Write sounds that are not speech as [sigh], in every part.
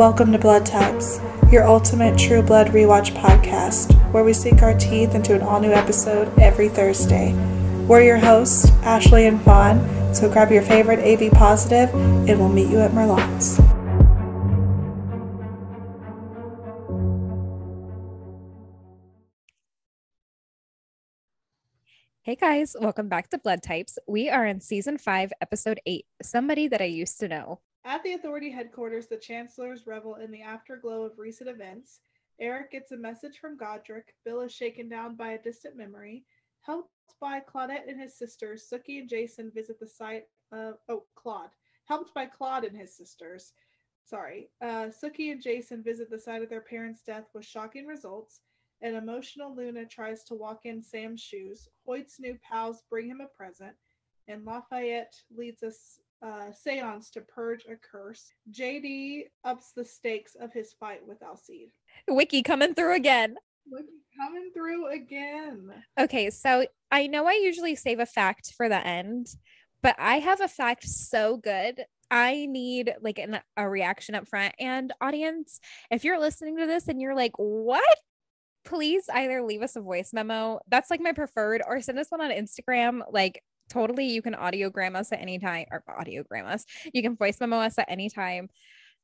Welcome to Blood Types, your ultimate True Blood rewatch podcast, where we sink our teeth into an all new episode every Thursday. We're your hosts, Ashley and Fawn, so grab your favorite AB positive and we'll meet you at Merlotte's. Hey guys, welcome back to Blood Types. We are in season five, episode eight Somebody That I Used to Know. At the authority headquarters, the chancellors revel in the afterglow of recent events. Eric gets a message from Godric. Bill is shaken down by a distant memory. Helped by Claudette and his sisters, Sookie and Jason visit the site of oh Claude. Helped by Claude and his sisters. Sorry. Uh, Sookie and Jason visit the site of their parents' death with shocking results. An emotional Luna tries to walk in Sam's shoes. Hoyt's new pals bring him a present, and Lafayette leads us uh, seance to purge a curse. JD ups the stakes of his fight with Alcide. Wiki coming through again. Wiki coming through again. Okay, so I know I usually save a fact for the end, but I have a fact so good. I need like an, a reaction up front. And audience, if you're listening to this and you're like, what? Please either leave us a voice memo. That's like my preferred, or send us one on Instagram. Like totally you can audiogram us at any time or audiogram us. You can voice memo us at any time.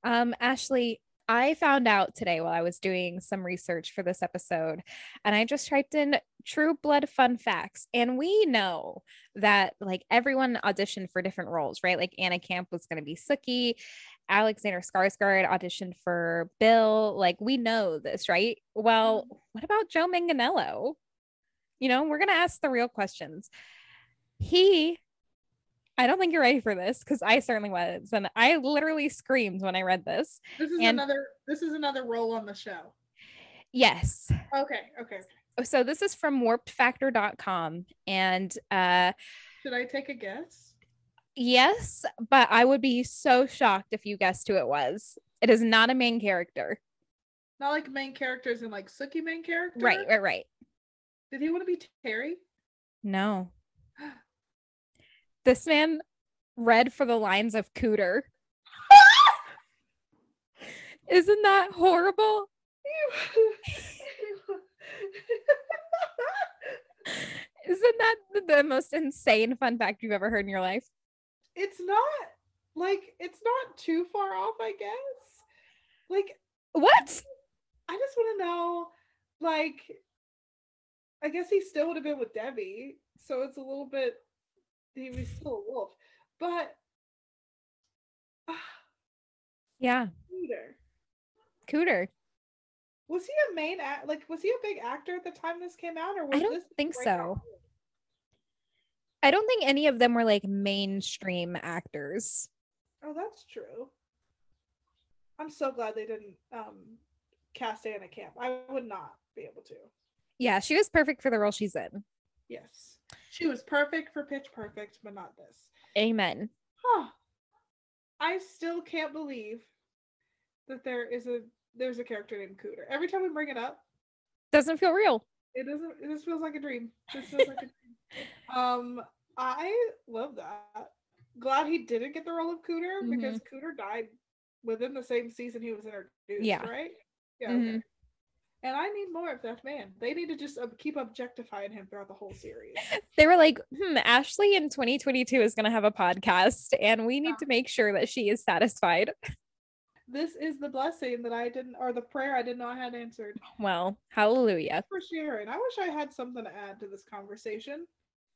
Um, Ashley, I found out today while I was doing some research for this episode, and I just typed in True Blood fun facts. And we know that like everyone auditioned for different roles, right? Like Anna Camp was going to be Sookie, Alexander Skarsgård auditioned for Bill. Like we know this, right? Well, mm-hmm. what about Joe Manganiello? You know, we're going to ask the real questions he I don't think you're ready for this because I certainly was. And I literally screamed when I read this. This is and another this is another role on the show. Yes. Okay, okay. So this is from warpedfactor.com and uh should I take a guess? Yes, but I would be so shocked if you guessed who it was. It is not a main character. Not like main characters and like Sookie main character. Right, right, right. Did he want to be Terry? No. [gasps] [gasps] This man read for the lines of Cooter. [laughs] Isn't that horrible? Isn't that the most insane fun fact you've ever heard in your life? It's not like it's not too far off, I guess. Like what? I just want to know, like, I guess he still would have been with Debbie, so it's a little bit he was still a wolf. But uh, yeah, Cooter. Cooter. Was he a main act? Like, was he a big actor at the time this came out, or was I don't think so. I don't think any of them were like mainstream actors. Oh, that's true. I'm so glad they didn't um cast Anna Camp. I would not be able to. Yeah, she was perfect for the role she's in. Yes. She was perfect for Pitch Perfect, but not this. Amen. Huh. I still can't believe that there is a there's a character named Cooter. Every time we bring it up, doesn't feel real. It doesn't. It just feels like a dream. This feels like a dream. [laughs] Um, I love that. Glad he didn't get the role of Cooter mm-hmm. because Cooter died within the same season he was introduced. Yeah. Right. Yeah. Mm-hmm. Okay. And I need more of that man. They need to just keep objectifying him throughout the whole series. They were like, hmm, Ashley in 2022 is going to have a podcast, and we need yeah. to make sure that she is satisfied. [laughs] This is the blessing that I didn't, or the prayer I didn't know I had answered. Well, hallelujah. For sharing. I wish I had something to add to this conversation.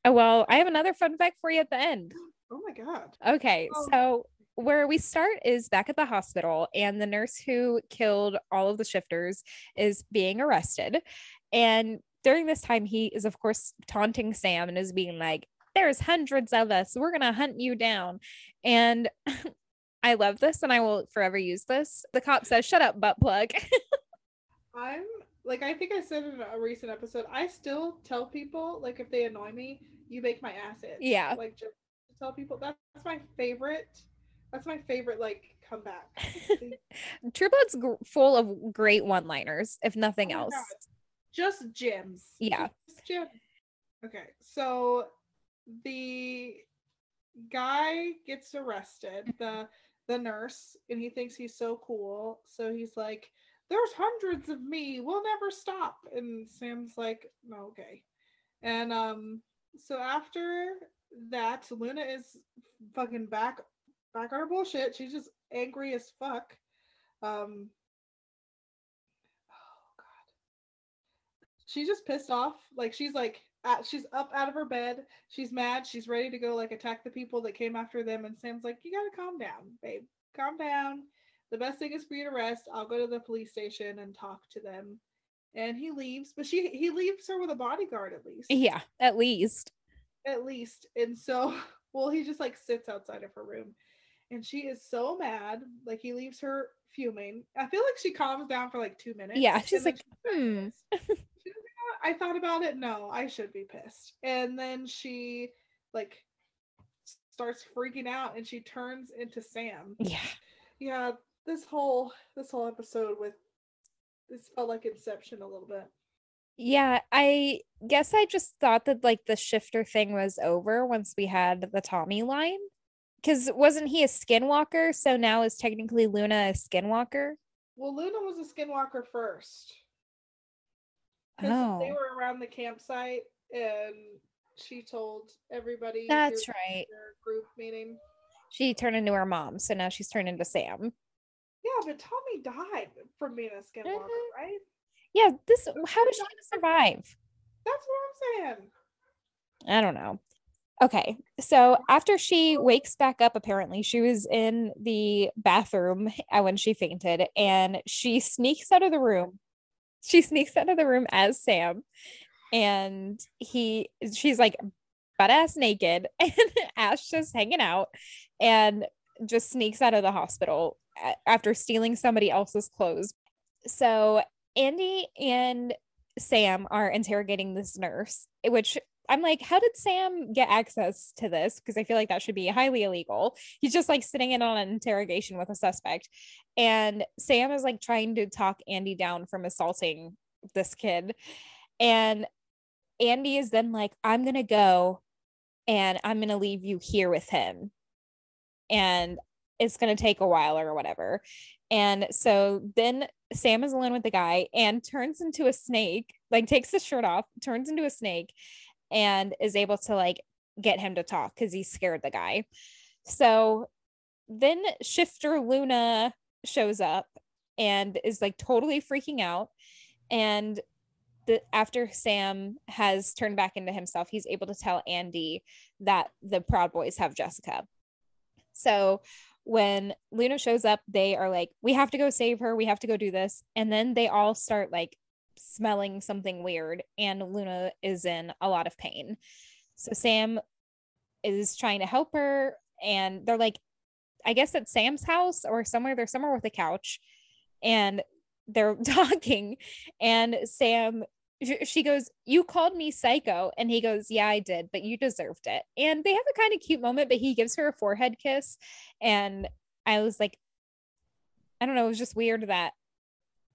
Oh, well, I have another fun fact for you at the end. Oh my God. Okay. Oh. So where we start is back at the hospital, and the nurse who killed all of the shifters is being arrested. And during this time, he is, of course, taunting Sam and is being like, There's hundreds of us. We're going to hunt you down. And [laughs] I love this and I will forever use this. The cop says, Shut up, butt plug. [laughs] I'm like, I think I said in a recent episode, I still tell people, like, if they annoy me, you make my ass itch. Yeah. Like, just tell people that's my favorite that's my favorite like comeback. [laughs] True Blood's g- full of great one-liners, if nothing oh else. God. Just gems. Yeah. Just gems. Okay, so the guy gets arrested. The the nurse and he thinks he's so cool. So he's like, There's hundreds of me. We'll never stop. And Sam's like, no, okay. And um, so after that, Luna is fucking back back on her bullshit. She's just angry as fuck. Um oh god. She's just pissed off. Like she's like at, she's up out of her bed. She's mad. She's ready to go like attack the people that came after them. And Sam's like, "You gotta calm down, babe. Calm down. The best thing is for you to rest. I'll go to the police station and talk to them." And he leaves, but she he leaves her with a bodyguard at least. Yeah, at least. At least. And so, [laughs] well, he just like sits outside of her room, and she is so mad. Like he leaves her fuming. I feel like she calms down for like two minutes. Yeah, she's like, she's hmm. She's like, "You? I thought about it. No, I should be pissed. And then she like starts freaking out and she turns into Sam. Yeah. Yeah, this whole this whole episode with this felt like Inception a little bit. Yeah, I guess I just thought that like the shifter thing was over once we had the Tommy line. Because wasn't he a skinwalker? So now is technically Luna a skinwalker? Well, Luna was a skinwalker first. Oh, They were around the campsite and she told everybody that's right. group meeting. She turned into her mom. So now she's turned into Sam. Yeah, but Tommy died from being a skinwalker, Mhm. right? Yeah, this how is she survive? That's what I'm saying. I don't know. Okay. So after she wakes back up, apparently she was in the bathroom [laughs] when she fainted and she sneaks out of the room. She sneaks out of the room as Sam and he she's like butt ass naked [laughs] and Ash just hanging out and just sneaks out of the hospital after stealing somebody else's clothes. So Andy and Sam are interrogating this nurse, which I'm like, how did Sam get access to this? Because I feel like that should be highly illegal. He's just like sitting in on an interrogation with a suspect. And Sam is like trying to talk Andy down from assaulting this kid. And Andy is then like, I'm going to go and I'm going to leave you here with him. And it's going to take a while or whatever. And so then Sam is alone with the guy and turns into a snake, like takes his shirt off, turns into a snake, and is able to like get him to talk because he's scared the guy. So then Shifter Luna shows up and is like totally freaking out. And the after Sam has turned back into himself, he's able to tell Andy that the Proud Boys have Jessica. So when Luna shows up, they are like, we have to go save her. We have to go do this. And then they all start like smelling something weird, and Luna is in a lot of pain. So Sam is trying to help her, and they're like, I guess at Sam's house or somewhere, they're somewhere with a couch, and they're [laughs] talking. And Sam, she goes, You called me psycho. And he goes, Yeah, I did, but you deserved it. And they have a kind of cute moment, but he gives her a forehead kiss. And I was like, I don't know, it was just weird that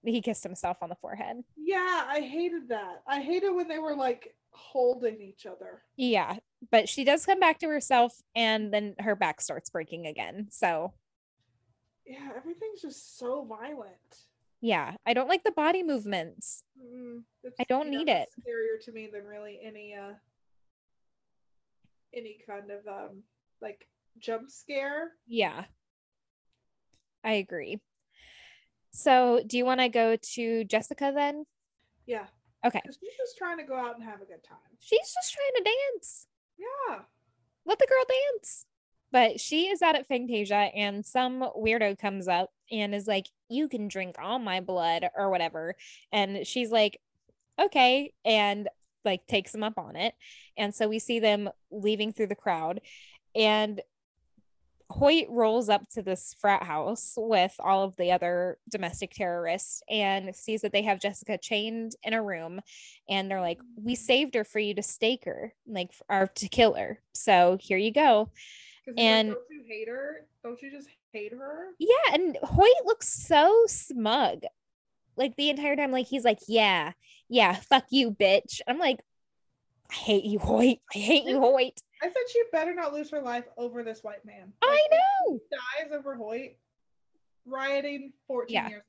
he kissed himself on the forehead. Yeah, I hated that. I hated when they were like holding each other. Yeah, but she does come back to herself and then her back starts breaking again. So, Yeah, everything's just so violent. yeah, I don't like the body movements. Mm, it's, I don't need it. Scarier to me than really any uh any kind of um like jump scare. Yeah, I agree. So, do you want to go to Jessica then? Yeah, Okay. she's just trying to go out and have a good time. She's just trying to dance. Yeah, Let the girl dance. But she is out at Fangtasia and some weirdo comes up and is like, You can drink all my blood or whatever. And she's like, Okay. And like takes him up on it. And so we see them leaving through the crowd. And Hoyt rolls up to this frat house with all of the other domestic terrorists and sees that they have Jessica chained in a room. And they're like, We saved her for you to stake her, like, or to kill her. So here you go. And- like, don't you hate her? Don't you just hate her? Yeah. And Hoyt looks so smug. Like the entire time, like, he's like, Yeah, yeah, fuck you, bitch. I'm like, I hate you, Hoyt. I hate you, Hoyt. I said she better not lose her life over this white man. I Like, if know. she Dies over Hoyt, rioting 14 Yeah. years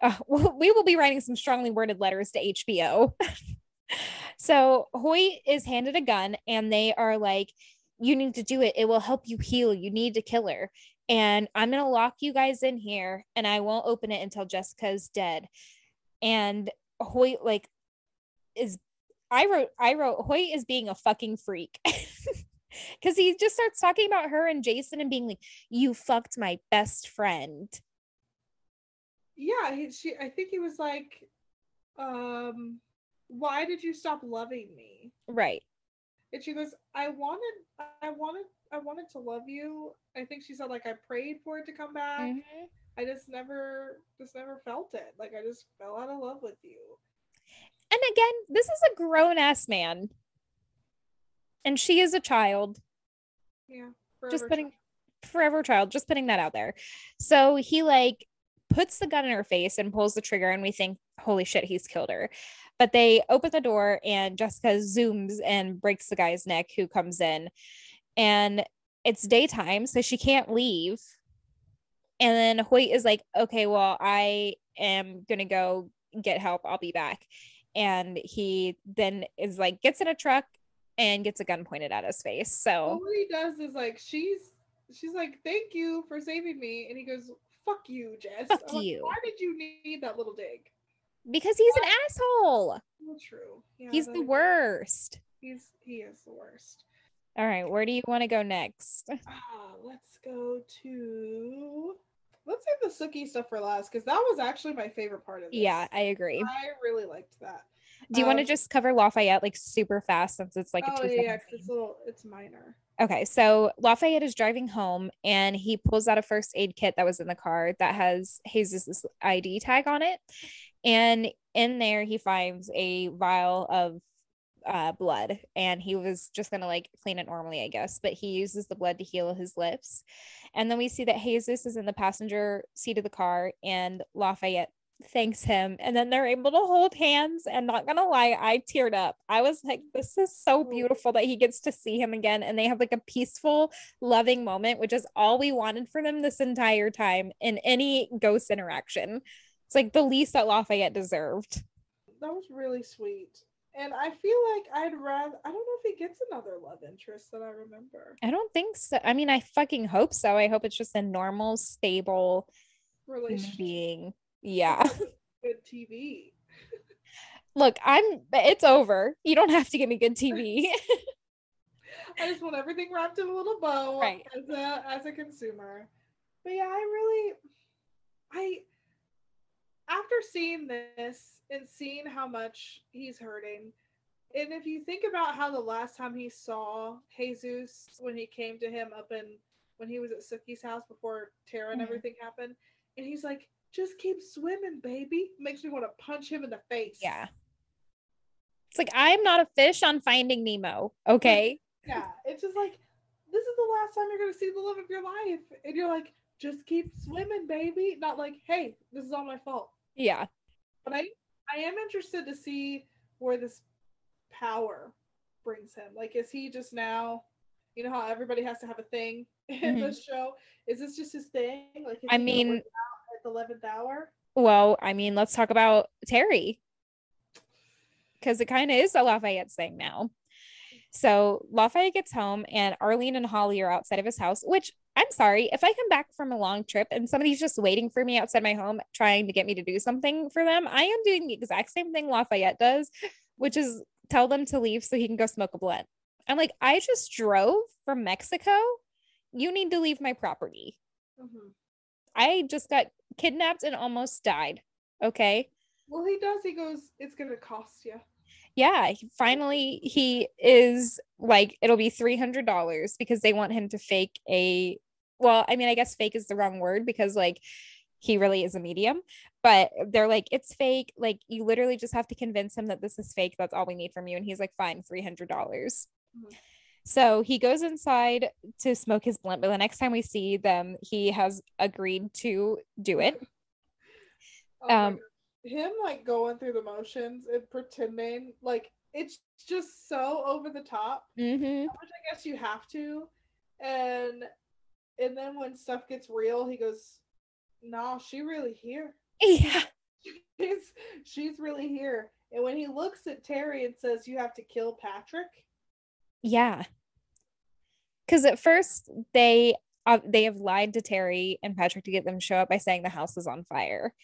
later. Uh, [laughs] w- we will be writing some strongly worded letters to HBO. [laughs] so Hoyt is handed a gun and they are like, you need to do it. It will help you heal. You need to kill her. And I'm going to lock you guys in here and I won't open it until Jessica's dead. And Hoyt, like, is I wrote, I wrote, Hoyt is being a fucking freak. [laughs] Cause he just starts talking about her and Jason and being like, you fucked my best friend. Yeah, he, she. I think he was like, um, "Why did you stop loving me?" Right. And she goes, "I wanted, I wanted, I wanted to love you." I think she said like I prayed for it to come back. Mhm. I just never, just never felt it. Like I just fell out of love with you. And again, this is a grown ass man. And she is a child, Yeah. just putting child. forever child, just putting that out there. So he like puts the gun in her face and pulls the trigger, and we think, holy shit, he's killed her. But they open the door, and Jessica zooms and breaks the guy's neck who comes in. And it's daytime, so she can't leave. And then Hoyt is like, okay, well, I am gonna go get help. I'll be back. And he then is like, gets in a truck and gets a gun pointed at his face. So what he does is like she's, she's like, "Thank you for saving me," and he goes, "Fuck you, Jess." Fuck I'm like, you. Why did you need that little dig? because he's an asshole, Well, true. Yeah, he's the worst. He's he is the worst. All right, where do you want to go next? Ah, let's go to. Let's save the Sookie stuff for last because that was actually my favorite part of this. Yeah, I agree. I really liked that. Do you want to um, just cover Lafayette like super fast since it's like a oh two yeah, yeah, it's a little, it's minor. Okay, so Lafayette is driving home and he pulls out a first aid kit that was in the car that has Jesus' ID tag on it. And in there, he finds a vial of uh, blood and he was just going to like clean it normally, I guess, but he uses the blood to heal his lips. And then we see that Jesus is in the passenger seat of the car and Lafayette thanks him and then they're able to hold hands and not gonna lie i teared up i was like this is so beautiful that he gets to see him again and they have like a peaceful loving moment which is all we wanted for them this entire time in any ghost interaction it's like the least that lafayette deserved That was really sweet. And I feel like I'd rather. I don't know if he gets another love interest that I remember. i don't think so i mean i fucking hope so i hope it's just a normal stable Relationship. being yeah [laughs] Good TV. look i'm it's over you don't have to give me good tv [laughs] I just want everything wrapped in a little bow Right. as a as a consumer. But yeah, I really I after seeing this and seeing how much he's hurting, and if you think about how the last time he saw Jesus when he came to him up in when he was at Sookie's house before Tara and Mhm. everything happened, and he's like, just keep swimming, baby. Makes me want to punch him in the face. yeah it's like i'm not a fish on finding nemo okay Yeah, it's just like this is the last time you're gonna see the love of your life, and you're like, just keep swimming, baby. Not like, hey, this is all my fault. Yeah But I, I am interested to see where this power brings him. Like, is he just now? You know how everybody has to have a thing [laughs] in Mhm. this show. Is this just his thing? Like, I mean- at the eleventh hour. Well, I mean, let's talk about Terry because it kind of is a Lafayette thing now. So Lafayette gets home, and Arlene and Holly are outside of his house. Which I'm sorry, if I come back from a long trip and somebody's just waiting for me outside my home, trying to get me to do something for them, I am doing the exact same thing Lafayette does, which is tell them to leave so he can go smoke a blunt. I'm like, I just drove from Mexico. You need to leave my property. Mhm. I just got kidnapped and almost died. Okay. Well, he does. He goes, it's gonna cost you. Yeah. he- Finally, he is like, it'll be $300 because they want him to fake a, well, I mean, I guess fake is the wrong word because like he really is a medium, but they're like, it's fake. Like, you literally just have to convince him that this is fake. That's all we need from you. And he's like, fine, $300. dollars Mhm. So he goes inside to smoke his blunt, but the next time we see them, he has agreed to do it. [laughs] Oh Um, him like going through the motions and pretending like it's just so over the top, Mm-hmm. which I guess you have to. And and then when stuff gets real, he goes, "Nah, she really here. Yeah. [laughs] She's she's really here." And when he looks at Terry and says, "You have to kill Patrick," Yeah. Because at first they uh, they have lied to Terry and Patrick to get them to show up by saying the house is on fire,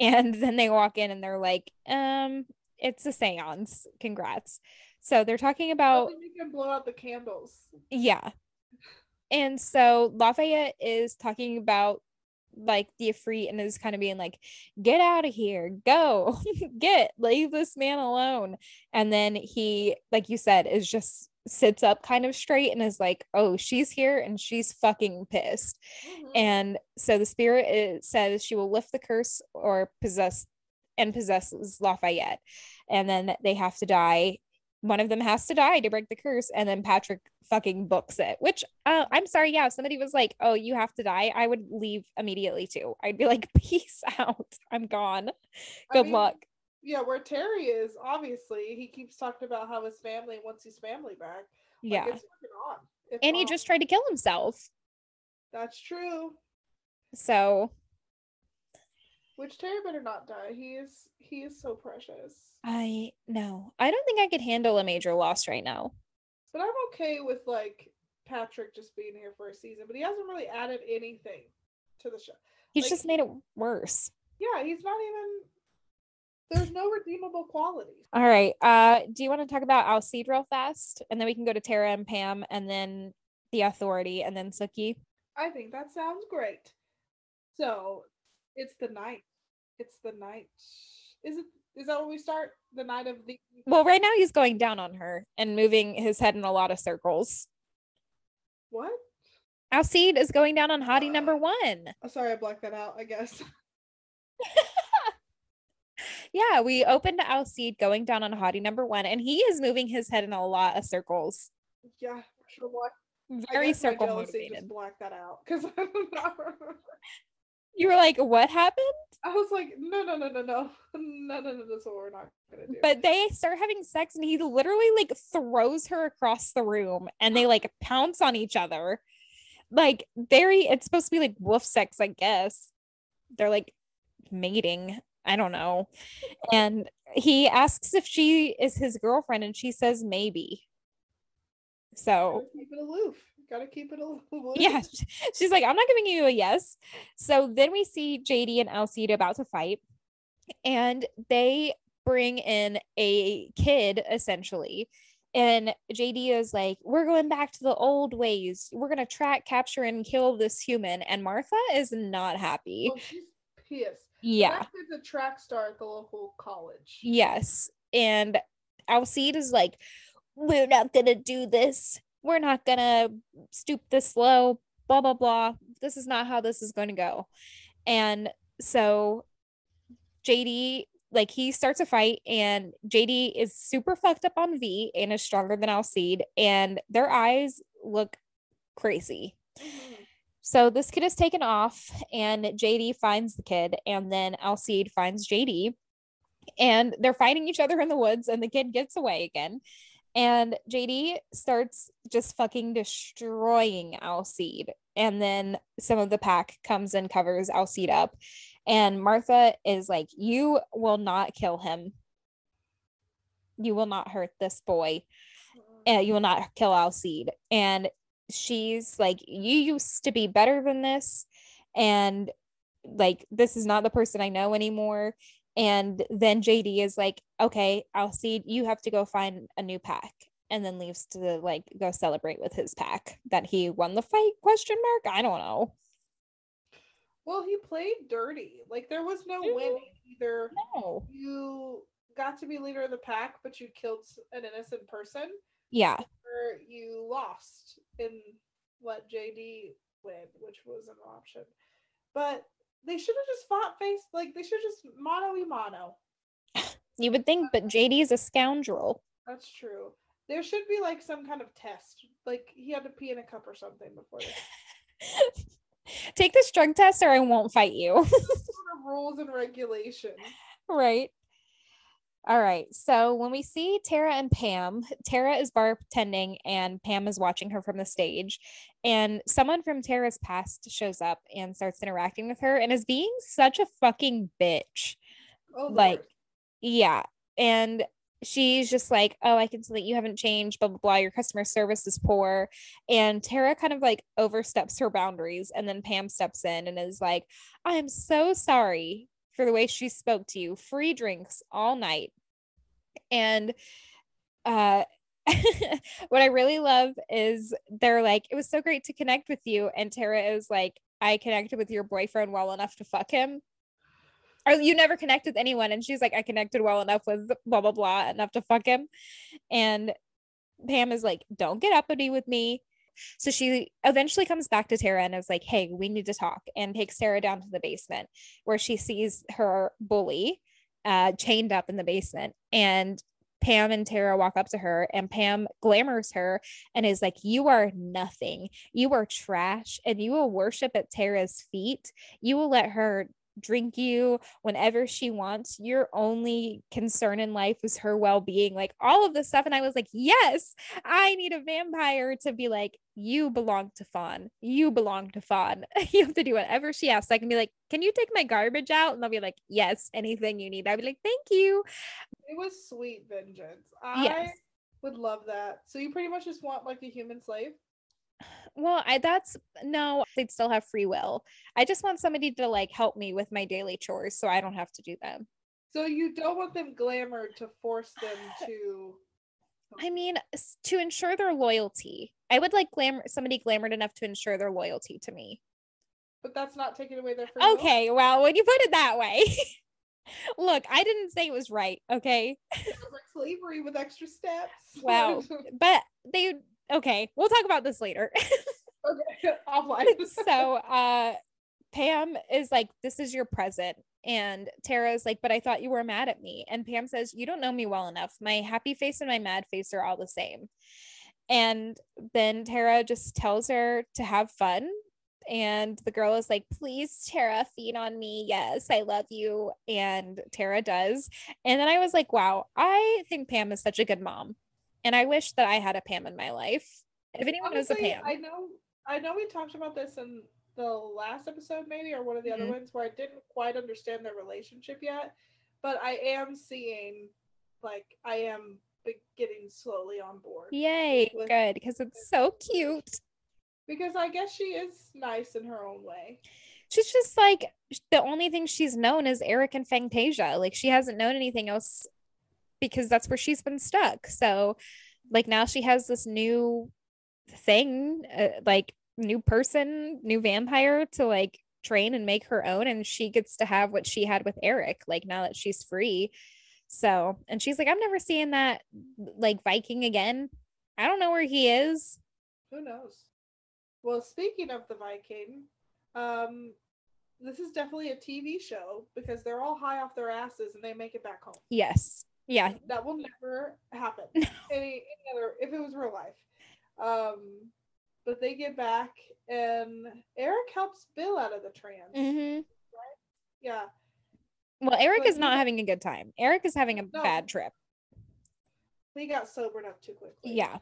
and then they walk in and they're like, um, it's a séance. Congrats. So they're talking about we can blow out the candles. yeah, and so Lafayette is talking about like the Ifrit and is kind of being like, get out of here, go, [laughs] get, leave this man alone. And then he, like you said, is just sits up kind of straight and is like, oh, she's here and she's fucking pissed. Mhm. And so the spirit it says she will lift the curse or possess and possesses Lafayette. And then they have to die. One of them has to die to break the curse. And then Patrick fucking books it, which uh, I'm sorry. Yeah. If somebody was like, oh, you have to die, I would leave immediately too. I'd be like, [laughs] peace out. I'm gone. I Good mean, luck. Yeah, where Terry is, obviously, he keeps talking about how his family wants his family back. Like, Yeah. it's on. It's And he on. just tried to kill himself. That's true. So Which Terry better not die. He is he is so precious. I know. I don't think I could handle a major loss right now. But I'm okay with like Patrick just being here for a season, but he hasn't really added anything to the show. He's Like- just made it worse. Yeah, he's not even there's no redeemable qualities. All right. Uh, do you want to talk about Alcide real fast? And then we can go to Tara and Pam and then the authority and then Sookie. I think that sounds great. So it's the night. It's the night. Is it is that what we start? The night of the Well, right now he's going down on her and moving his head in a lot of circles. what? Alcide is going down on Hottie number [sighs] one. Oh, sorry, I blocked that out, I guess. [laughs] Yeah, we opened Alcide going down on Hottie number one, and he is moving his head in a lot of circles. Yeah, sure what. I Very circle motivated. Just blacked that out because [laughs] You were like, what happened? I was like, no, no, no, no, no, no, no, no. That's what we're not gonna do. But they start having sex, and he literally like throws her across the room, and they like [gasps] pounce on each other. Like very, it's supposed to be like wolf sex, I guess. They're like mating. I don't know. [laughs] And he asks if she is his girlfriend, and she says maybe. So keep it aloof. Gotta keep it aloof. [laughs] yeah, sh- she's like, I'm not giving you a yes. So then we see JD and Alcide about to fight, and they bring in a kid essentially. And JD is like, We're going back to the old ways. We're going to track, capture, and kill this human. And Martha is not happy. Oh, she's pissed. Yeah. A track star at the local college. Yes. And Alcide is like, We're not going to do this. We're not going to stoop this low, blah, blah, blah. This is not how this is going to go. And so JD, like, he starts a fight, and JD is super fucked up on V and is stronger than Alcide, and their eyes look crazy. So this kid is taken off, and JD finds the kid, and then Alcide finds JD, and they're fighting each other in the woods, and the kid gets away again. And JD starts just fucking destroying Alcide. And then some of the pack comes and covers Alcide up. And Martha is like, You will not kill him. You will not hurt this boy uh, you will not kill Alcide. And she's like, You used to be better than this. And like, this is not the person I know anymore. And then JD is like, Okay, Alcide, you have to go find a new pack. And then leaves to like go celebrate with his pack that he won the fight question mark. I don't know. Well, he played dirty. Like there was no Mhm. winning. Either No. you got to be leader of the pack, but you killed an innocent person, Yeah. or you lost and let JD win, which was an option. But they should have just fought face like they should just mano y mano. You would think, but JD is a scoundrel. That's true. There should be like some kind of test. Like he had to pee in a cup or something before this. [laughs] Take this drug test or I won't fight you. Sort of [laughs] rules and regulations. right. All right. So when we see Tara and Pam, Tara is bartending and Pam is watching her from the stage. And someone from Tara's past shows up and starts interacting with her and is being such a fucking bitch. Oh, like, Lord. yeah. And she's just like, Oh, I can see that you haven't changed, blah, blah, blah. Your customer service is poor. And Tara kind of like oversteps her boundaries. And then Pam steps in and is like, I am so sorry for the way she spoke to you. Free drinks all night. And uh [laughs] what I really love is they're like, it was so great to connect with you. And Tara is like, I connected with your boyfriend well enough to fuck him. Or you never connect with anyone. And she's like, I connected well enough with blah blah blah enough to fuck him. And Pam is like, don't get uppity with me. So she eventually comes back to Tara and is like, hey, we need to talk, and takes Tara down to the basement where she sees her bully uh, chained up in the basement. And Pam and Tara walk up to her, and Pam glamours her and is like, You are nothing. You are trash, and you will worship at Tara's feet. You will let her drink you whenever she wants. Your only concern in life is her well being, like all of this stuff. And I was like, Yes, I need a vampire to be like, You belong to Fawn. You belong to Fawn. [laughs] you have to do whatever she asks. I can be like, Can you take my garbage out? And they'll be like, Yes, anything you need. I'd be like, Thank you. It was sweet vengeance. I Yes. would love that. So you pretty much just want like a human slave? Well, I that's no, they'd still have free will. I just want somebody to like help me with my daily chores so I don't have to do them. So you don't want them glamored to force them to [laughs] I mean, to ensure their loyalty. I would like glamour somebody glamored enough to ensure their loyalty to me. but that's not taking away their? Okay, well, when you put it that way. [laughs] Look, I didn't say it was right, okay? Sounds like slavery with extra steps. [laughs] Wow. But they okay, we'll talk about this later. [laughs] okay, offline. so uh Pam is like, This is your present. And Tara's like, But I thought you were mad at me. And Pam says, You don't know me well enough. My happy face and my mad face are all the same. And then Tara just tells her to have fun. And the girl is like, Please, Tara, feed on me. Yes, I love you. And Tara does. And then I was like, Wow, I think Pam is such a good mom. And I wish that I had a Pam in my life. If anyone knows a Pam, I know I know we talked about this in the last episode maybe or one of the Mhm. other ones where I didn't quite understand their relationship yet, but I am seeing like I am getting slowly on board. Yay, with- good, because it's so cute. Because I guess she is nice in her own way. She's just like the only thing she's known is Eric and Fangtasia. Like she hasn't known anything else because that's where she's been stuck. So, like now she has this new thing, uh, like new person, new vampire to like train and make her own, and she gets to have what she had with Eric. Like now that she's free. So, and she's like, I'm never seeing that like Viking again. I don't know where he is. Who knows? Well, speaking of the Viking, um, this is definitely a TV show because they're all high off their asses and they make it back home. Yes. Yeah. That will never happen. [laughs] any, any other if it was real life. Um, but they get back and Eric helps Bill out of the trance. hmm Yeah. Well, Eric But is not he- having a good time. Eric is having a No. bad trip. He got sobered up too quickly. Yeah.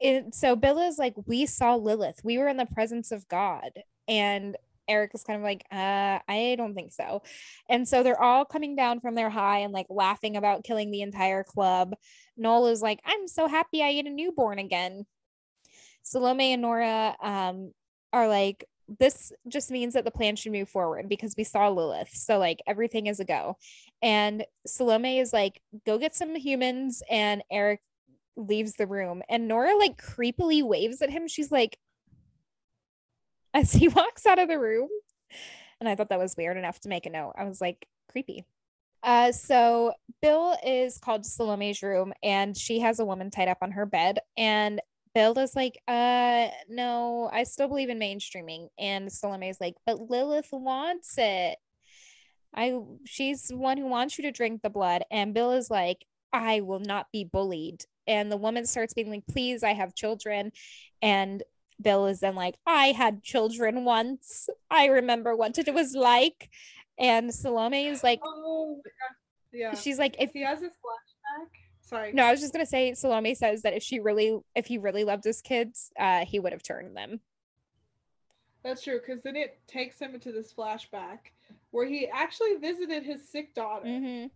And so Bill is like, we saw Lilith. We were in the presence of God. And Eric is kind of like, uh, I don't think so. And so they're all coming down from their high and like laughing about killing the entire club. Noel is like, I'm so happy I ate a newborn again. Salome and Nora um, are like, this just means that the plan should move forward because we saw Lilith. So like everything is a go. And Salome is like, go get some humans. And Eric leaves the room. And Nora like creepily waves at him. She's like, as he [laughs] walks out of the room. And I thought that was weird enough to make a note. I was like, creepy. Uh, so Bill is called to Salome's room and she has a woman tied up on her bed. And Bill is like, uh, no, I still believe in mainstreaming. And Salome's like, but Lilith wants it. I she's the one who wants you to drink the blood. And Bill is like, I will not be bullied. And the woman starts being like, please, I have children. And Bill is then like, I had children once. I remember what it was like. And Salome is like, Oh, Yeah. She's like, if he has this flashback. Sorry. no, I was just gonna say Salome says that if she really if he really loved his kids, uh, he would have turned them. That's true, because then it takes him into this flashback where he actually visited his sick daughter. Mm-hmm.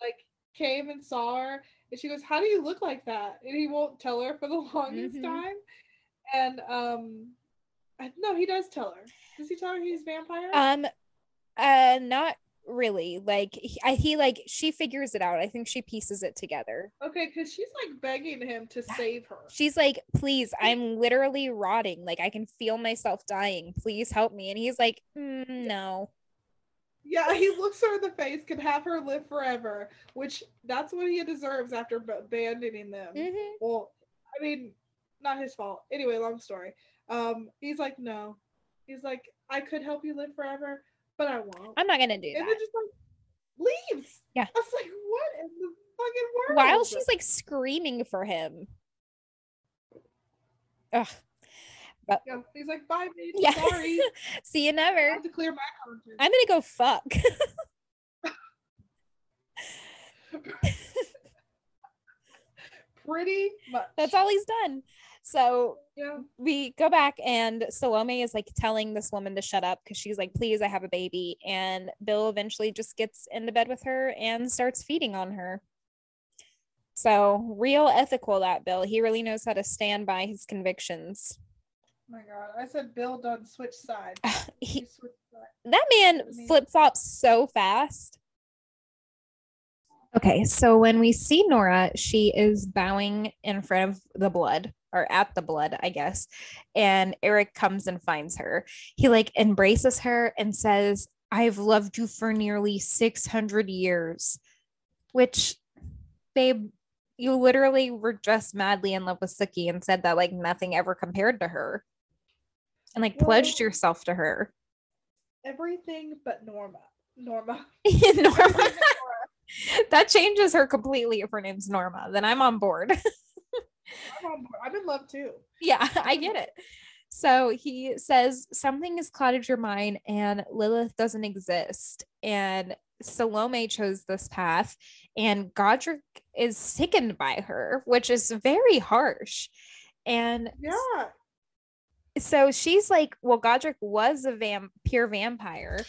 Like came and saw her, and she goes, "How do you look like that?" And he won't tell her for the [laughs] longest Mhm. time. And um, I, no, he does tell her. Does he tell her he's vampire? Um, uh, not really. Like he, I, he like she figures it out. I think she pieces it together. okay, because she's like begging him to save her. She's like, please, I'm literally rotting. Like I can feel myself dying. Please help me. And he's like, "Mm, no. Yeah, he looks her in the face, can have her live forever, which that's what he deserves after b- abandoning them. Mhm. Well, I mean, not his fault. Anyway, long story. Um, he's like, no. He's like, I could help you live forever, but I won't. I'm not gonna do and that. then just like leaves. Yeah. I was like, what in the fucking world? While she's like screaming for him. Ugh. yeah, he's like, bye, baby. Yeah. Sorry. [laughs] See you I never. have to clear my conscience. I'm gonna go fuck. [laughs] [laughs] Pretty much. That's all he's done. So Yeah. we go back and Salome is like telling this woman to shut up because she's like, please, I have a baby. And Bill eventually just gets into bed with her and starts feeding on her. So real ethical that Bill. He really knows how to stand by his convictions. Oh my God. I said Bill done switch sides. [sighs] He, He switched sides. that man flip flops so fast. Okay, so when we see Nora, she is bowing in front of the blood or at the blood, I guess. And Eric comes and finds her. He like embraces her and says, I've loved you for nearly 600 years, which, babe, you literally were just madly in love with Sookie and said that like nothing ever compared to her and like pledged yourself to her. Everything but Norma. Norma. [laughs] [laughs] Norma. that changes her completely if her name's Norma. Then I'm on board. [laughs] I'm, on board. I'm in love too. yeah, [laughs] I get it. So he says something has clouded your mind and Lilith doesn't exist. And Salome chose this path, and Godric is sickened by her, which is very harsh. And Yeah. so she's like, well, Godric was a vam- pure vampire,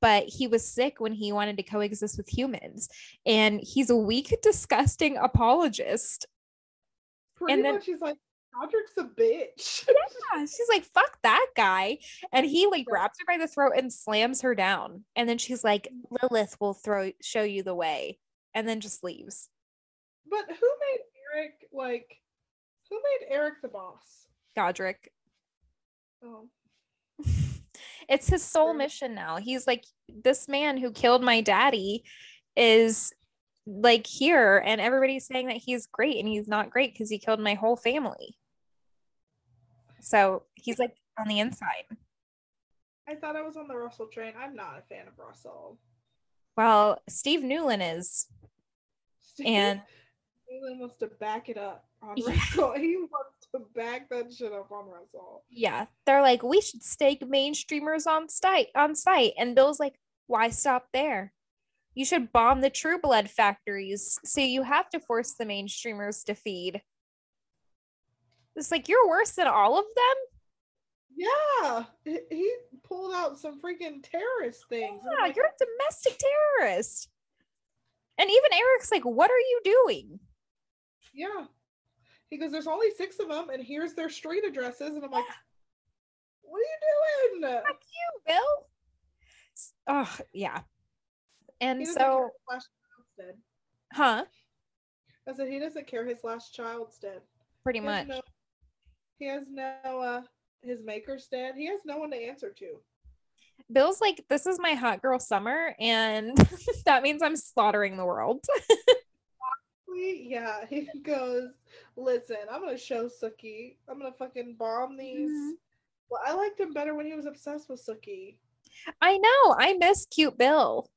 but he was sick when he wanted to coexist with humans. And he's a weak, [laughs] disgusting apologist. Pretty then- much he's like, Roderick's a bitch. Yeah, she's like, fuck that guy. And he like grabs her by the throat and slams her down. And then she's like, mm. Lilith will throw show you the way. And then just leaves. but who made Eric like who made Eric the boss? Godric. Oh. [laughs] it's his sole mission now. He's like, this man who killed my daddy is like here, and everybody's saying that he's great, and he's not great because he killed my whole family. So he's like on the inside. I thought I was on the Russell train. I'm not a fan of Russell. Well, Steve Newlin is, Steve and Leland wants to back it up on Yeah. Russell. [laughs] He wants to back that shit up on Russell. yeah, they're like, we should stake mainstreamers on site on site, and Bill's like, why stop there? You should bomb the True Blood factories, so you have to force the mainstreamers to feed. It's like you're worse than all of them. Yeah, he, pulled out some freaking terrorist things. Yeah, like, you're a domestic terrorist. And even Eric's like, what are you doing? yeah. He goes, "There's only six of them, and here's their street addresses." And I'm like, "What are you doing?" Fuck you, Bill. Oh, yeah. And so, last dead. huh? I said he doesn't care his last child's dead. Pretty He has much. no- he has no uh his maker's dead. He has no one to answer to. Bill's like, this is my hot girl summer, and [laughs] that means I'm slaughtering the world. [laughs] Yeah, he [laughs] goes, listen, I'm gonna show Sookie. I'm gonna fucking bomb these. Mhm. Well, I liked him better when he was obsessed with Sookie. I know. I miss cute Bill.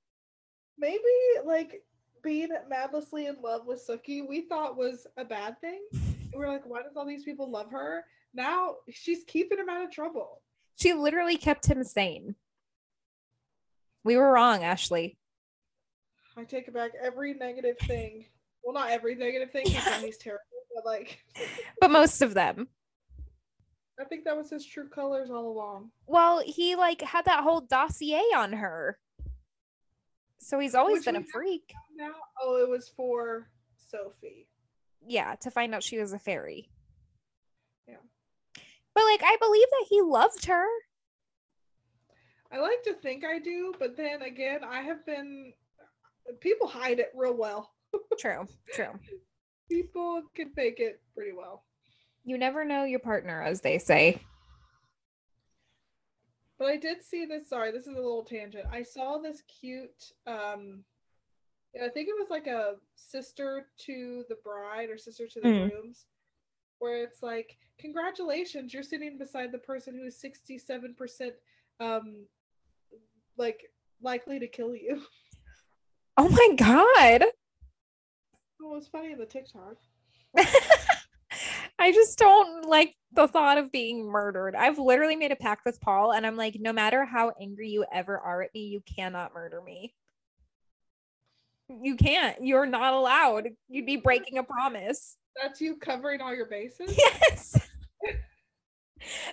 Maybe like being madlessly in love with Sookie, we thought was a bad thing. [laughs] And we're like, why does all these people love her? Now she's keeping him out of trouble. She literally kept him sane. We were wrong, Ashley. I take it back. Every negative thing. Well, not every negative thing because he's terrible, but like. [laughs] but most of them. I think that was his true colors all along. Well, he like had that whole dossier on her. So he's always Which been a freak. Now, oh, it was for Sophie. Yeah, to find out she was a fairy. Yeah. But like I believe that he loved her. I like to think I do, but then again, I have been people hide it real well. [laughs] true, true. People can fake it pretty well. You never know your partner, as they say. But I did see this. Sorry, this is a little tangent. I saw this cute. um I think it was like a sister to the bride or sister to the mm. grooms, where it's like, congratulations, you're sitting beside the person who is 67% um like likely to kill you. [laughs] Oh my god. Well, it was funny in the TikTok. [laughs] I just don't like the thought of being murdered. I've literally made a pact with Paul, and I'm like, no matter how angry you ever are at me, you cannot murder me. You can't. You're not allowed. You'd be breaking a promise. That's you covering all your bases? [laughs] Yes. [laughs]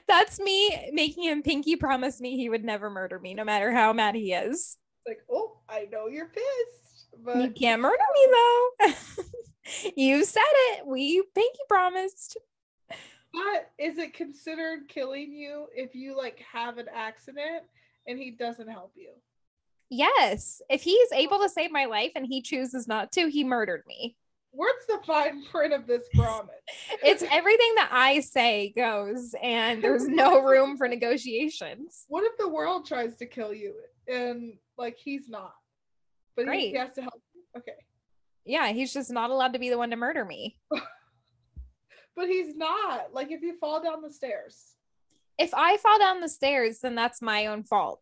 That's me making him pinky promise me he would never murder me, no matter how mad he is. Like, oh, I know you're pissed, but you can't murder me though. [laughs] you said it. We pinky promised. But is it considered killing you if you like have an accident and he doesn't help you? Yes. If he's able to save my life and he chooses not to, he murdered me. What's the fine print of this promise? it's everything that I say goes, and there's no [laughs] room for negotiations. What if the world tries to kill you and like he's not, but Great. he has to help you? Okay. Yeah, he's just not allowed to be the one to murder me. [laughs] but he's not. Like if you fall down the stairs. If I fall down the stairs, then that's my own fault.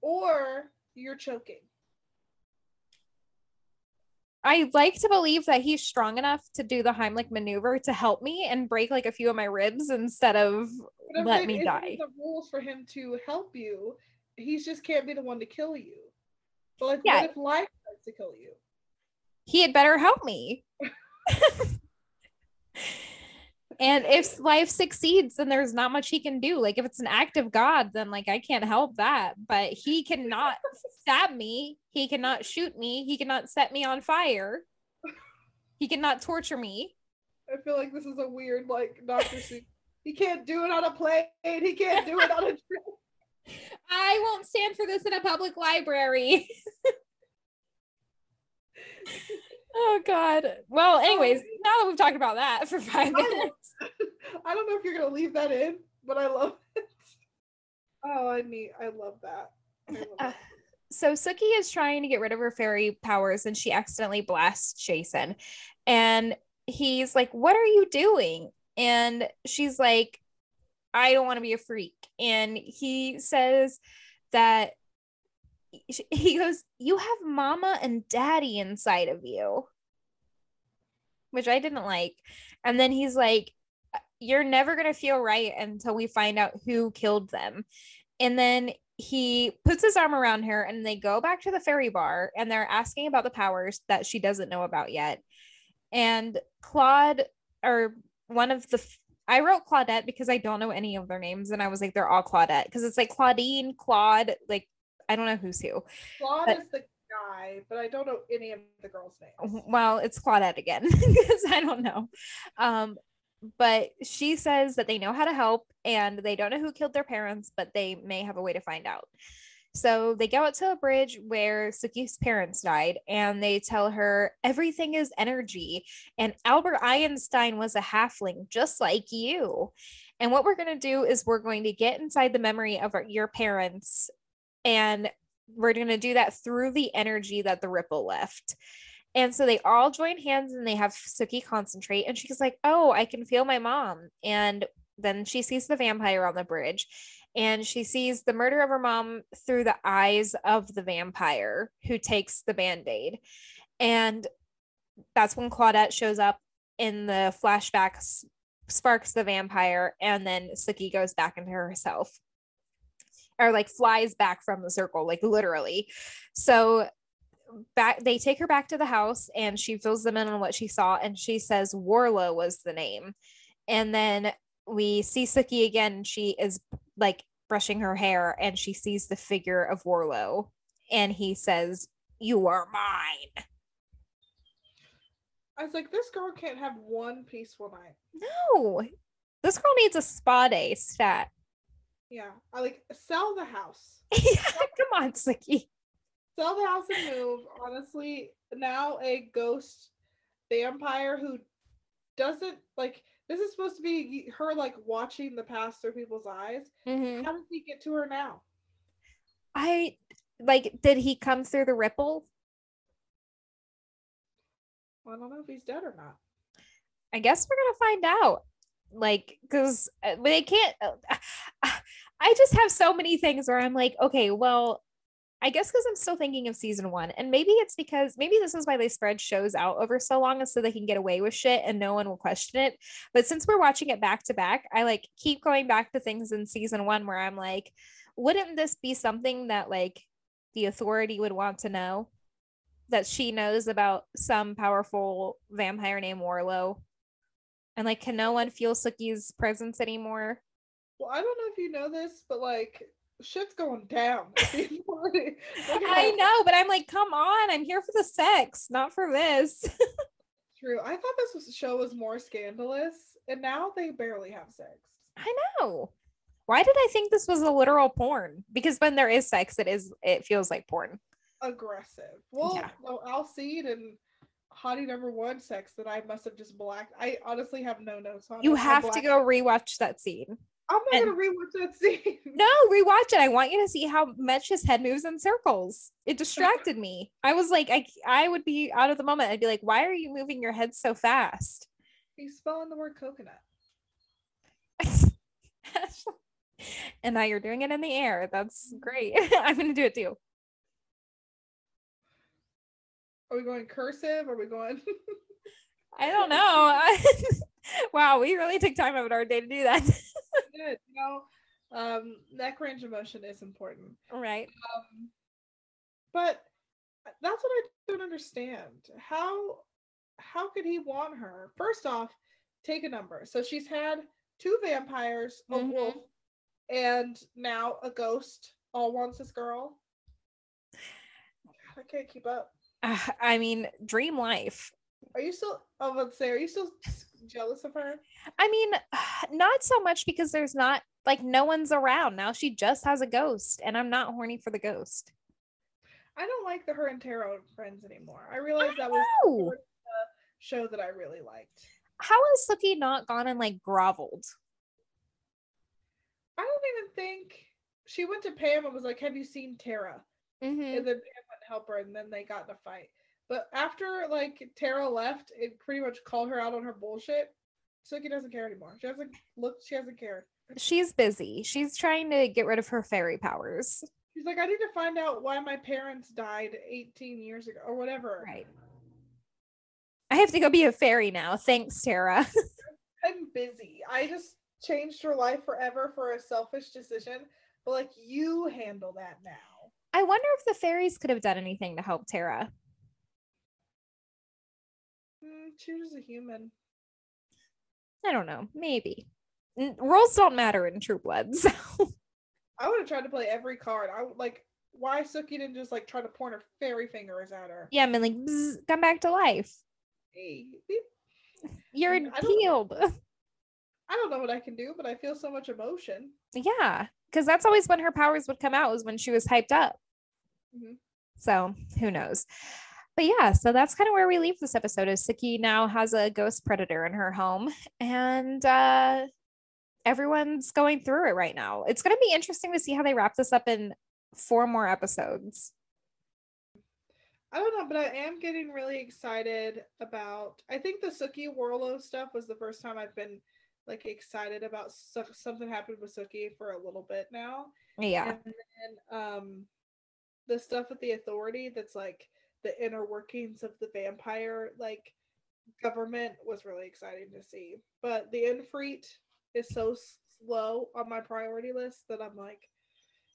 Or you're choking. I like to believe that he's strong enough to do the Heimlich maneuver to help me and break like a few of my ribs instead of let me die. The rules for him to help you, he just can't be the one to kill you. But like, yeah. what if life tries to kill you? He had better help me. and if life succeeds, then there's not much he can do. Like if it's an act of God, then like I can't help that. But he cannot stab me. He cannot shoot me. He cannot set me on fire. He cannot torture me. I feel like this is a weird like Dr. Seuss. He can't do it on a plane. He can't do it on a trip. [laughs] I won't stand for this in a public library. [laughs] oh god. Well, anyways, now that we've talked about that for five minutes. [laughs] I don't know if you're gonna leave that in, but I love [laughs] it. Oh, I mean, I love that. I love uh, so Sookie is trying to get rid of her fairy powers and she accidentally blasts Jason. And he's like, What are you doing? And she's like, I don't want to be a freak. And he says that [laughs] he goes, You have mama and daddy inside of you, which I didn't like. And then he's like, You're never going to feel right until we find out who killed them. And then he puts his arm around her and they go back to the fairy bar and they're asking about the powers that she doesn't know about yet. And Claude, or one of the I wrote Claudette because I don't know any of their names, and I was like, they're all Claudette because it's like Claudine, Claude, like I don't know who's who. Claude but, is the guy, but I don't know any of the girls' names. Well, it's Claudette again [laughs] because I don't know. Um, but she says that they know how to help and they don't know who killed their parents, but they may have a way to find out. So they go out to a bridge where Sookie's parents died and they tell her everything is energy. And Albert Einstein was a halfling just like you. And what we're going to do is we're going to get inside the memory of our, your parents and we're going to do that through the energy that the ripple left. And so they all join hands and they have Sookie concentrate. And she's like, Oh, I can feel my mom. And then she sees the vampire on the bridge and she sees the murder of her mom through the eyes of the vampire who takes the band aid. And that's when Claudette shows up in the flashbacks, sparks the vampire, and then Sookie goes back into herself or like flies back from the circle, like literally. So back they take her back to the house and she fills them in on what she saw and she says Warlow was the name. And then we see Sookie again she is like brushing her hair and she sees the figure of Warlow and he says, You are mine. I was like, this girl can't have one peaceful night. No, this girl needs a spa day stat. Yeah, I like sell the house. [laughs] Come on, Sookie. Sell the house and move. Honestly, now a ghost vampire who doesn't like this is supposed to be her like watching the past through people's eyes. Mhm. How does he get to her now? I like, did he come through the ripple? I don't know if he's dead or not. I guess we're gonna find out. Like, because they can't. I just have so many things where I'm like, okay, well, I guess because I'm still thinking of season one, and maybe it's because maybe this is why they spread shows out over so long, is so they can get away with shit and no one will question it. But since we're watching it back to back, I like keep going back to things in season one where I'm like, wouldn't this be something that like the authority would want to know? That she knows about some powerful vampire named Warlow. And like, can no one feel Sookie's presence anymore? Well, I don't know if you know this, but like shit's going down. [laughs] [laughs] I know, but I'm like, come on, I'm here for the sex, not for this. [laughs] True. I thought this was, show was more scandalous, and now they barely have sex. I know. Why did I think this was a literal porn? Because when there is sex, it is it feels like porn. Aggressive. Well, Yeah. no, Alcide and Hottie number one sex that I must have just blacked. I honestly have no notes on. You. Have to go rewatch that scene. I'm not and- gonna rewatch that [laughs] scene. No, rewatch it. I want you to see how much his head moves in circles. It distracted me. I was like, I I would be out of the moment. I'd be like, why are you moving your head so fast? He's spelling the word coconut. [laughs] and now you're doing it in the air. That's great. [laughs] I'm gonna do it too. Are we going cursive? Are we going? I don't know. wow, we really took time out of our day to do that. Good. You know, um, neck range of motion is important. right. Um, but that's what I don't understand. How how could he want her? First off, take a number. So she's had two vampires, a Mhm. wolf, and now a ghost. All wants this girl. God, I can't keep up. Uh, [sighs] I mean, dream life. Are you still? I was about to say, are you still jealous of her? I mean, [sighs] not so much because there's not like no one's around now. She just has a ghost, and I'm not horny for the ghost. I don't like the her and Tara friends anymore. I realized that was the show that I really liked. How has Sookie not gone and like groveled? I don't even think she went to Pam and was like, "Have you seen Tara?" Mm-hmm. And then Pam went to help her, and then they got in a fight. But after like Tara left, it pretty much called her out on her bullshit. Sookie doesn't care anymore. She hasn't looked. She hasn't cared. She's busy. She's trying to get rid of her fairy powers. She's like, I need to find out why my parents died 18 years ago or whatever. Right. I have to go be a fairy now. Thanks, Tara. [laughs] I'm busy. I just changed her life forever for a selfish decision. But like, you handle that now. I wonder if the fairies could have done anything to help Tara. Mm, she was a human. I don't know. Maybe. Rules don't matter in True Blood. [laughs] So. I would have tried to play every card. I would like why Sookie didn't just like try to point her fairy fingers at her. Yeah, I mean, like, bzz, come back to life. Hey. You're I don't- healed. [laughs] I don't know what I can do, but I feel so much emotion. yeah, because that's always when her powers would come out was when she was hyped up. Mhm. So who knows? But yeah, so that's kind of where we leave this episode. Is Sookie now has a ghost predator in her home, and uh, everyone's going through it right now. It's going to be interesting to see how they wrap this up in four more episodes. I don't know, but I am getting really excited about. I think the Sookie Warlow stuff was the first time I've been like excited about so- something happened with Sookie for a little bit now. Yeah, And then um the stuff with the authority that's like the inner workings of the vampire like government was really exciting to see. But the Ifrit is so slow on my priority list that I'm like,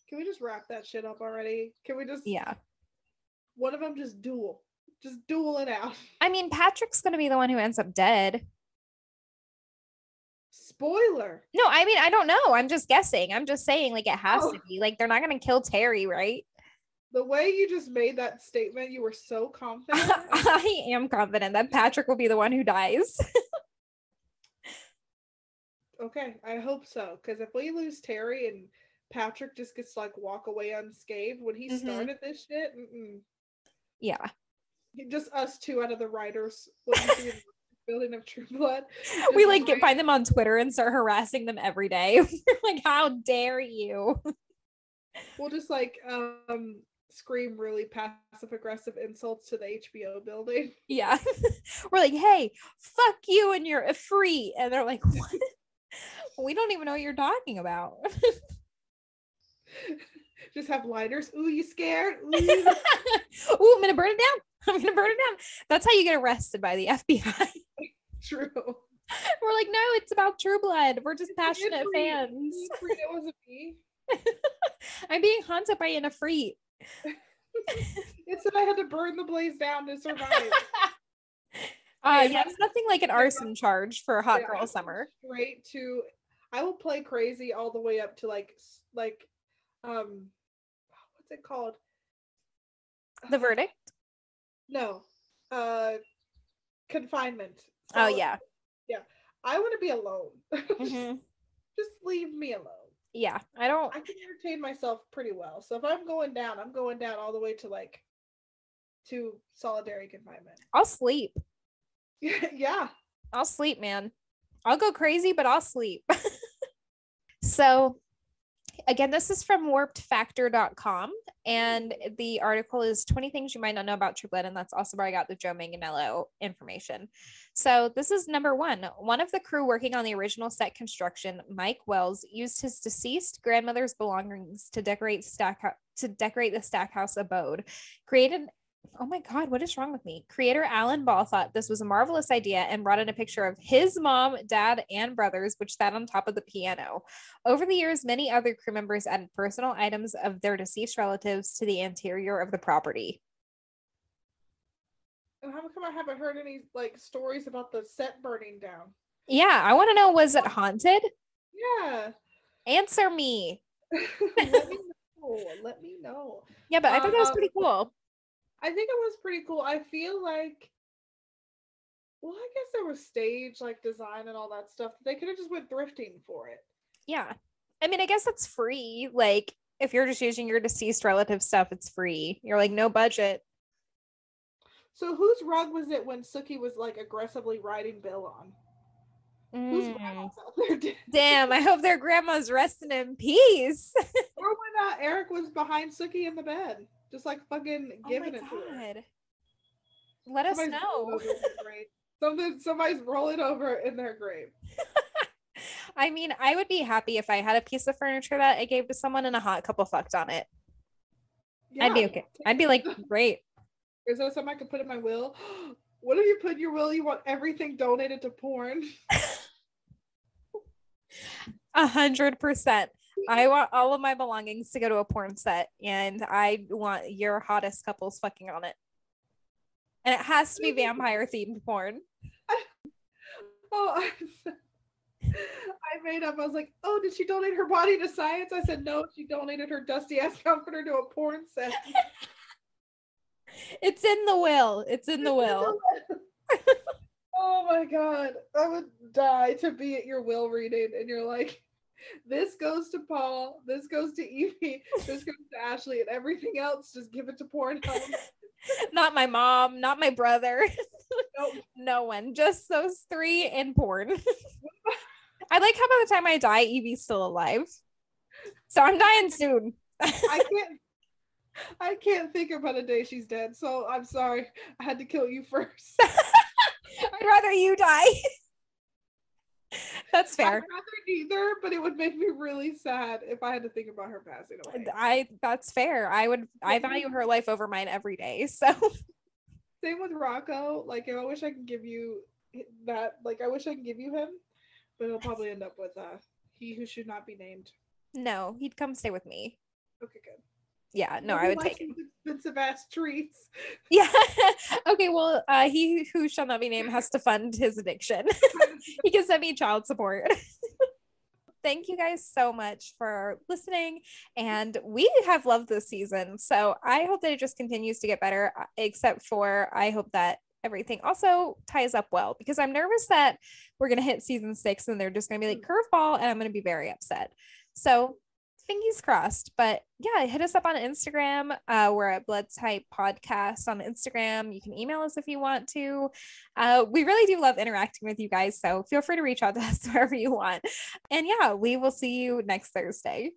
can we just wrap that shit up already? Can we just yeah. one of them just duel, just duel it out. [laughs] I mean, Patrick's gonna be the one who ends up dead. Spoiler. No, I mean, I don't know. I'm just guessing. I'm just saying, like, it has Oh. to be. Like, they're not gonna kill Terry, right? The way you just made that statement, you were so confident. [laughs] I am confident that Patrick will be the one who dies. okay, I hope so. Because if we lose Terry and Patrick just gets to, like walk away unscathed when he Mhm. started this shit, mm-mm. yeah. just us two out of the writers what you see in the [laughs] building of True Blood. [laughs] We like get, find them on Twitter and start harassing them every day. Like, how dare you? We'll just like um scream really passive aggressive insults to the HBO building. [laughs] Yeah. [laughs] We're like, hey, fuck you and you're a free. And they're like, [laughs] what? we don't even know what you're talking about. just have lighters. Ooh, you scared? Ooh, Ooh, I'm gonna burn it down. I'm gonna burn it down. That's how you get arrested by the FBI. true. We're like, no, it's about True Blood. We're just passionate fans. it wasn't me. I'm being haunted by an Afreet. It said I had to burn the blaze down to survive. [laughs] Uh, yeah, it's nothing like an arson charge for a hot Yeah, girl summer. Straight to, I will play crazy all the way up to like like, um, what's it called? The verdict. No, uh, confinement. Oh yeah, yeah. I want to be alone. [laughs] Mhm. Just leave me alone. Yeah. I don't. I can entertain myself pretty well. So if I'm going down, I'm going down all the way to like to solitary confinement. I'll sleep. [laughs] yeah. I'll sleep, man. I'll go crazy, but I'll sleep. [laughs] so, again, this is from warpedfactor.com. And mm-hmm. the article is 20 things you might not know about True Blood. And that's also where I got the Joe Manganiello information. So, this is number one. One of the crew working on the original set construction, Mike Wells, used his deceased grandmother's belongings to decorate stack to decorate the Stackhouse abode. Created Oh my God, what is wrong with me? Creator Alan Ball thought this was a marvelous idea and brought in a picture of his mom, dad, and brothers, which sat on top of the piano. Over the years, many other crew members added personal items of their deceased relatives to the interior of the property. And how come I haven't heard any like stories about the set burning down? Yeah, I want to know was it haunted? Yeah. Answer me. [laughs] Let me know. Let me know. [laughs] Yeah, but I thought that was Um, pretty cool. I think it was pretty cool. I feel like well, I guess there was stage like design and all that stuff. They could have just went thrifting for it. Yeah. I mean, I guess it's free. Like, if you're just using your deceased relative stuff, it's free. You're like, no budget. So whose rug was it when Sookie was like aggressively riding Bill on? Mm. grandma's out there did? [laughs] Damn, I hope their grandma's resting in peace. [laughs] Or when uh, Eric was behind Sookie in the bed, just like fucking oh giving it to her. Let us Somebody's rolling know. over in their grave. Something somebody's rolling over in their grave. [laughs] I mean, I would be happy if I had a piece of furniture that I gave to someone and a hot couple fucked on it. I'd be okay. I'd be like, [laughs] great. Is there something I could put in my will? [gasps] What if you put in your will? You want everything donated to porn? [laughs] A hundred percent. I want all of my belongings to go to a porn set and I want your hottest couples fucking on it. And it has to be vampire themed porn. [laughs] Oh, I, [laughs] I made up. I was like, oh, did she donate her body to science? I said, no, she donated her dusty ass comforter to a porn set. [laughs] It's in the will. It's in the will. oh my god, I would die to be at your will reading, and you're like, this goes to Paul, this goes to Evie, this goes to Ashley, and everything else just give it to Pornhub. [laughs] Not my mom, not my brother. [laughs] Nope. no one. Just those three in porn. [laughs] I like how by the time I die, Evie's still alive. So I'm dying soon. I can't. I can't think about a day she's dead, so I'm sorry. I had to kill you first. I'd rather you die. That's I'd fair. rather neither, but it would make me really sad if I had to think about her passing away. I that's fair. I would I value her life over mine every day. [laughs] So Same with Rocco. Like, I wish I could give you that. Like, I wish I could give you him, but he'll probably end up with uh, he who should not be named. no, he'd come stay with me. Okay, good. Yeah, no, Would I would take him expensive ass treats. Yeah. [laughs] okay. Well, uh, he who shall not be named has to fund his addiction. [laughs] he can send me child support. [laughs] Thank you guys so much for listening. And we have loved this season. So I hope that it just continues to get better, uh, except for I hope that everything also ties up well because I'm nervous that we're going to hit season six and they're just going to be like curveball and I'm going to be very upset. So fingers crossed. But yeah, hit us up on Instagram. Uh, we're at Blood Type Podcast on Instagram. You can email us if you want to. Uh, we really do love interacting with you guys. So feel free to reach out to us [laughs] wherever you want. And yeah, we will see you next Thursday.